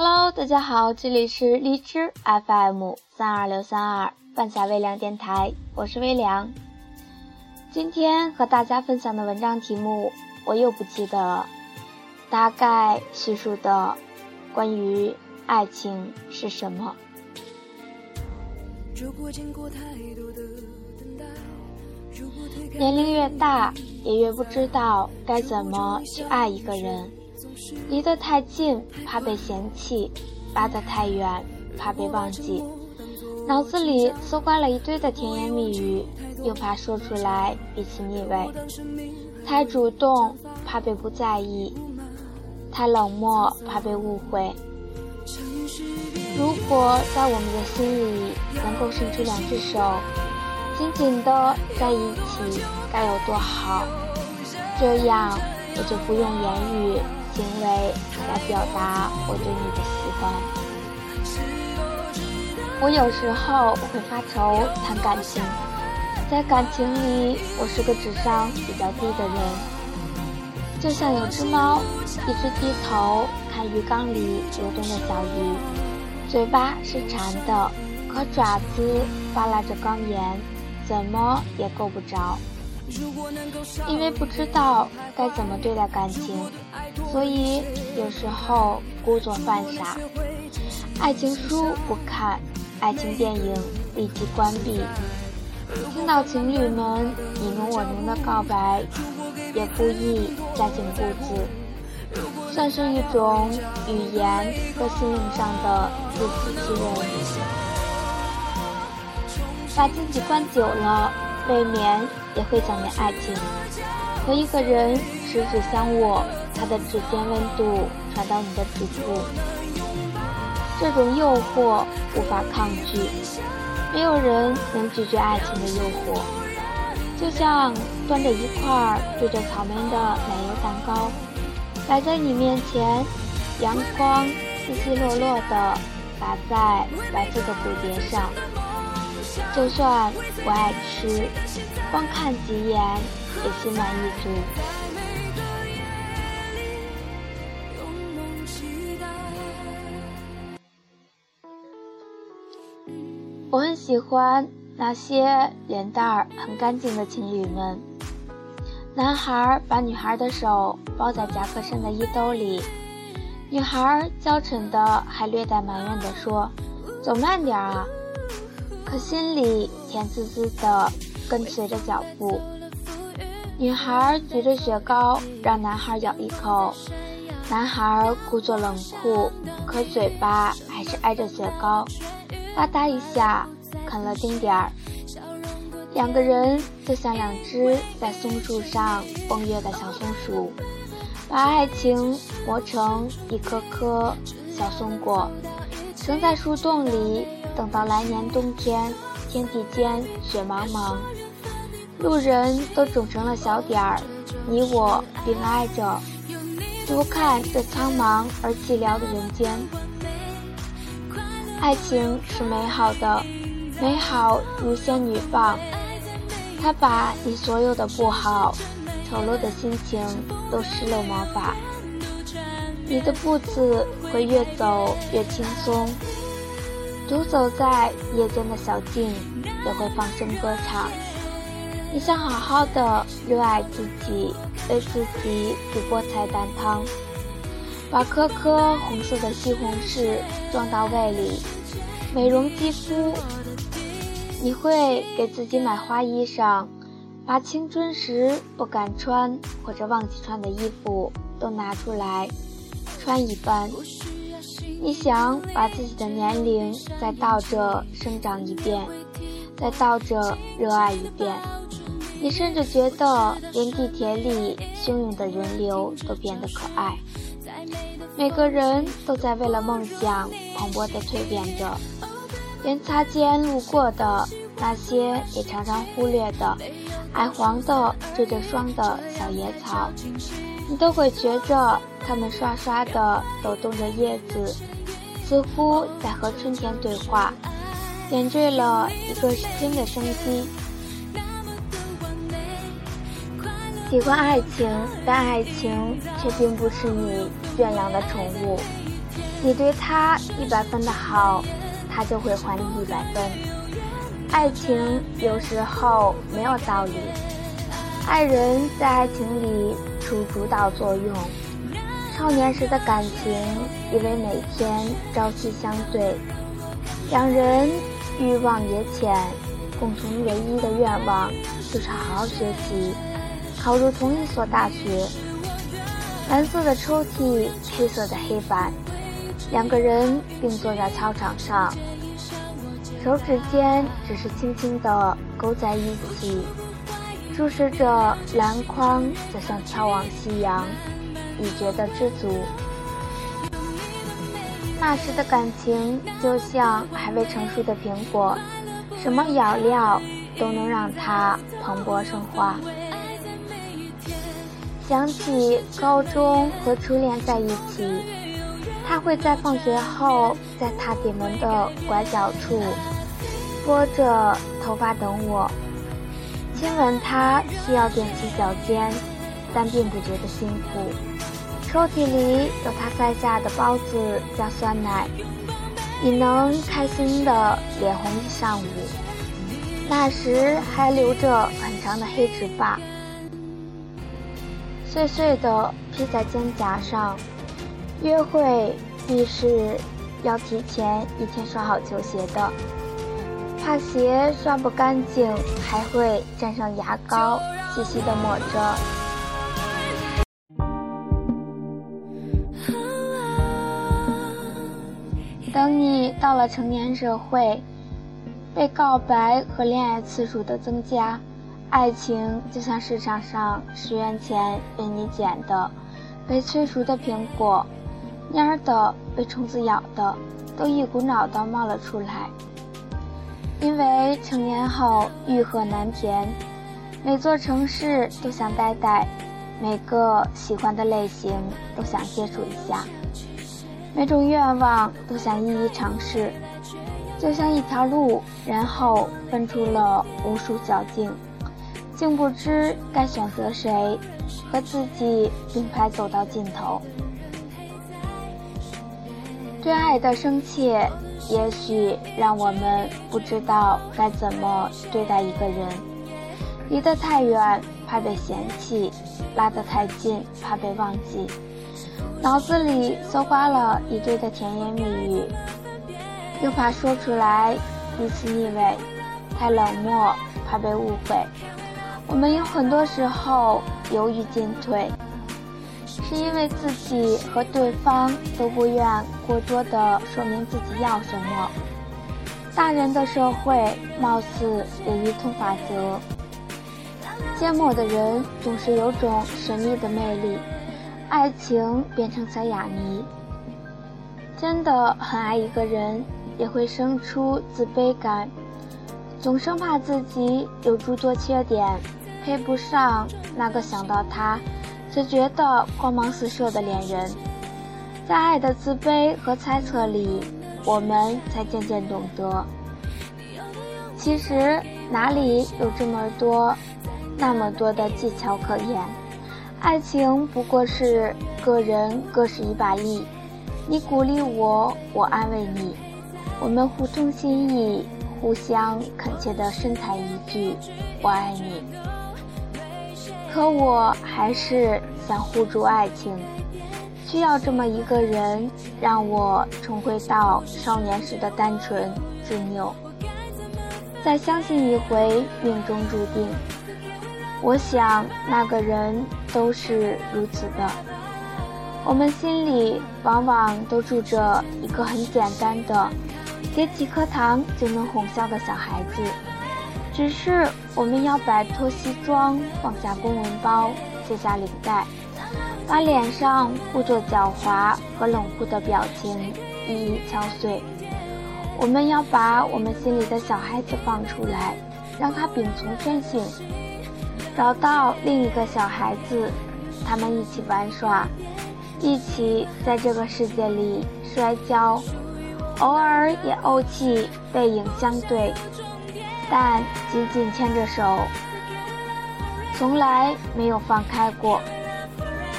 Hello，大家好，这里是荔枝 FM 三二六三二半夏微凉电台，我是微凉。今天和大家分享的文章题目我又不记得了，大概叙述的关于爱情是什么。年龄越大，也越不知道该怎么去爱一个人。离得太近，怕被嫌弃；拉得太远，怕被忘记。脑子里搜刮了一堆的甜言蜜语，又怕说出来彼此腻味。太主动，怕被不在意；太冷漠，怕被误会。如果在我们的心里能够伸出两只手，紧紧的在一起，该有多好！这样，我就不用言语。行为来表达我对你的喜欢。我有时候会发愁谈感情，在感情里，我是个智商比较低的人。就像有只猫，一直低头看鱼缸里游动的小鱼，嘴巴是馋的，可爪子扒拉着缸沿，怎么也够不着。因为不知道该怎么对待感情，所以有时候故作犯傻。爱情书不看，爱情电影立即关闭。听到情侣们你侬我侬的告白，也故意加紧步子，算是一种语言和心灵上的自欺欺人。把自己关久了。未免也会想念爱情，和一个人十指相握，他的指尖温度传到你的指腹，这种诱惑无法抗拒，没有人能拒绝爱情的诱惑。就像端着一块缀着草莓的奶油蛋糕，摆在你面前，阳光稀稀落落的洒在白色的蝴蝶上。就算不爱吃，光看几眼也心满意足。我很喜欢那些脸蛋儿很干净的情侣们。男孩把女孩的手包在夹克衫的衣兜里，女孩娇嗔的还略带埋怨的说：“走慢点啊。”可心里甜滋滋的，跟随着脚步。女孩举着雪糕让男孩咬一口，男孩故作冷酷，可嘴巴还是挨着雪糕，吧嗒一下啃了丁点儿。两个人就像两只在松树上蹦跃的小松鼠，把爱情磨成一颗颗小松果，生在树洞里。等到来年冬天，天地间雪茫茫，路人都肿成了小点儿，你我并挨着，独看这苍茫而寂寥的人间。爱情是美好的，美好如仙女棒，它把你所有的不好、丑陋的心情都施了魔法，你的步子会越走越轻松。独走在夜间的小径，也会放声歌唱。你想好好的热爱自己，为自己煮菠菜蛋汤，把颗颗红色的西红柿装到胃里，美容肌肤。你会给自己买花衣裳，把青春时不敢穿或者忘记穿的衣服都拿出来穿一番。你想把自己的年龄再倒着生长一遍，再倒着热爱一遍。你甚至觉得连地铁里汹涌的人流都变得可爱。每个人都在为了梦想蓬勃地蜕变着，连擦肩路过的那些也常常忽略的矮黄的缀着霜的小野草，你都会觉着它们刷刷地抖动着叶子。似乎在和春天对话，点缀了一个新的生机。喜欢爱情，但爱情却并不是你圈养的宠物。你对他一百分的好，他就会还你一百分。爱情有时候没有道理，爱人在爱情里出主导作用。少年时的感情，因为每天朝夕相对，两人欲望也浅，共同唯一的愿望就是好好学习，考入同一所大学。蓝色的抽屉，黑色的黑板，两个人并坐在操场上，手指间只是轻轻地勾在一起，注视着篮筐，就像眺望夕阳。已觉得知足。那时的感情就像还未成熟的苹果，什么咬料都能让它蓬勃生花。想起高中和初恋在一起，他会在放学后在踏铁门的拐角处拨着头发等我，亲吻他需要踮起脚尖，但并不觉得辛苦。抽屉里有他塞下的包子加酸奶，你能开心的脸红一上午。那时还留着很长的黑直发，碎碎的披在肩胛上。约会必是要提前一天刷好球鞋的，怕鞋刷不干净，还会沾上牙膏，细细的抹着。等你到了成年社会，被告白和恋爱次数的增加，爱情就像市场上十元钱被你捡的、被催熟的苹果，蔫的、被虫子咬的，都一股脑的冒了出来。因为成年后欲壑难填，每座城市都想待待，每个喜欢的类型都想接触一下。每种愿望都想一一尝试，就像一条路，然后分出了无数小径，竟不知该选择谁，和自己并排走到尽头。对爱的深切，也许让我们不知道该怎么对待一个人。离得太远，怕被嫌弃；拉得太近，怕被忘记。脑子里搜刮了一堆的甜言蜜语，又怕说出来彼此腻味，太冷漠怕被误会。我们有很多时候犹豫进退，是因为自己和对方都不愿过多的说明自己要什么。大人的社会貌似有一通法则：缄默的人总是有种神秘的魅力。爱情变成小哑谜，真的很爱一个人，也会生出自卑感，总生怕自己有诸多缺点，配不上那个想到他就觉得光芒四射的恋人。在爱的自卑和猜测里，我们才渐渐懂得，其实哪里有这么多、那么多的技巧可言。爱情不过是个人各使一把力，你鼓励我，我安慰你，我们互通心意，互相恳切地深谈一句“我爱你”。可我还是想护住爱情，需要这么一个人，让我重回到少年时的单纯执拗，再相信一回命中注定。我想那个人都是如此的。我们心里往往都住着一个很简单的，给几颗糖就能哄笑的小孩子。只是我们要摆脱西装，放下公文包，卸下领带，把脸上故作狡猾和冷酷的表情一一敲碎。我们要把我们心里的小孩子放出来，让他秉从天性。找到另一个小孩子，他们一起玩耍，一起在这个世界里摔跤，偶尔也怄气，背影相对，但紧紧牵着手，从来没有放开过。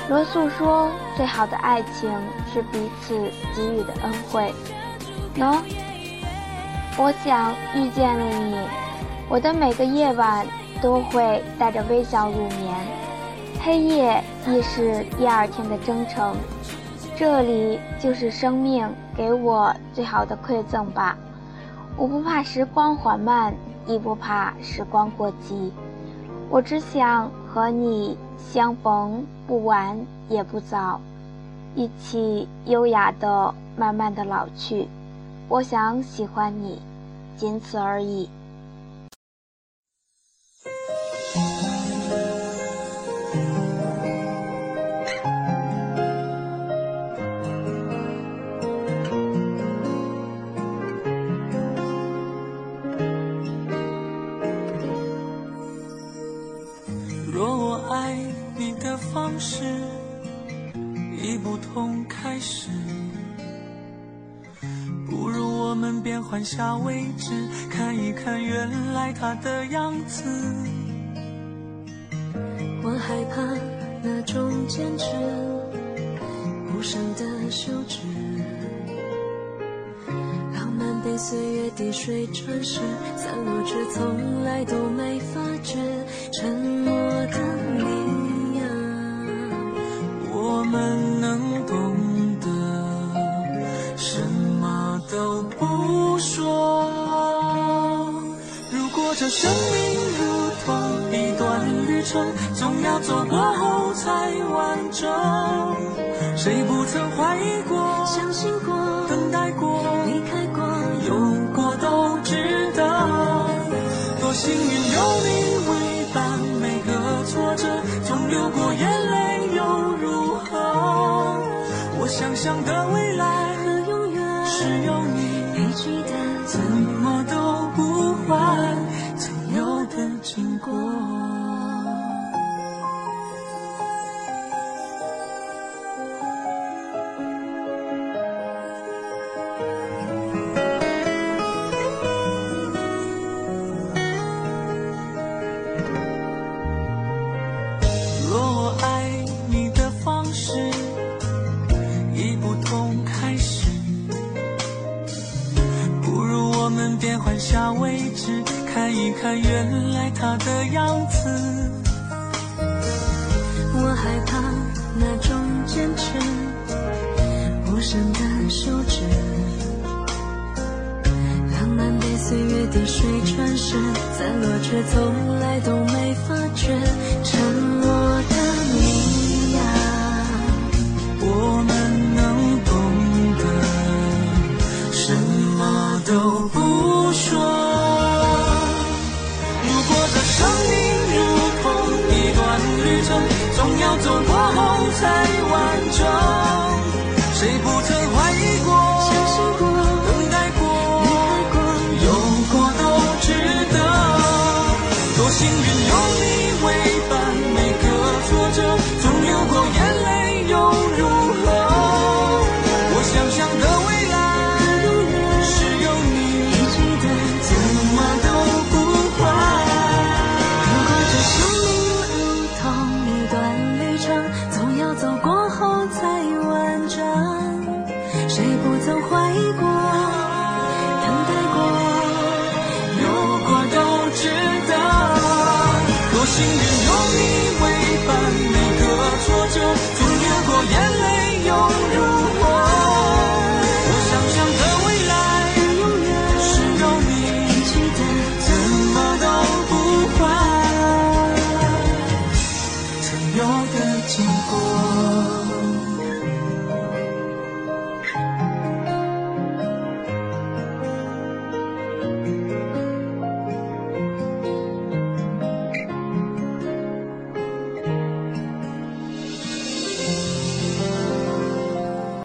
罗素说：“最好的爱情是彼此给予的恩惠。喏，我想遇见了你，我的每个夜晚都会带着微笑入眠，黑夜亦是第二天的征程。这里就是生命给我最好的馈赠吧。我不怕时光缓慢，亦不怕时光过急，我只想和你相逢不晚也不早，一起优雅的慢慢的老去。我想喜欢你，仅此而已。方式已不同开始，不如我们变换下位置，看一看原来他的样子。我害怕那种坚持，无声的休止。浪漫被岁月滴水穿石，散落却从来都没发觉。沉默的你这生命如同一段旅程，总要走过后才完整。谁不曾怀疑过、相信过、等待过、离开过、有过都值得。多幸运有你为伴，每个挫折总流过眼泪又如何？我想象的却从来都没发觉。沉默的你呀，我们能懂得，什么都不说。如果这生命如同一段旅程总要走过后才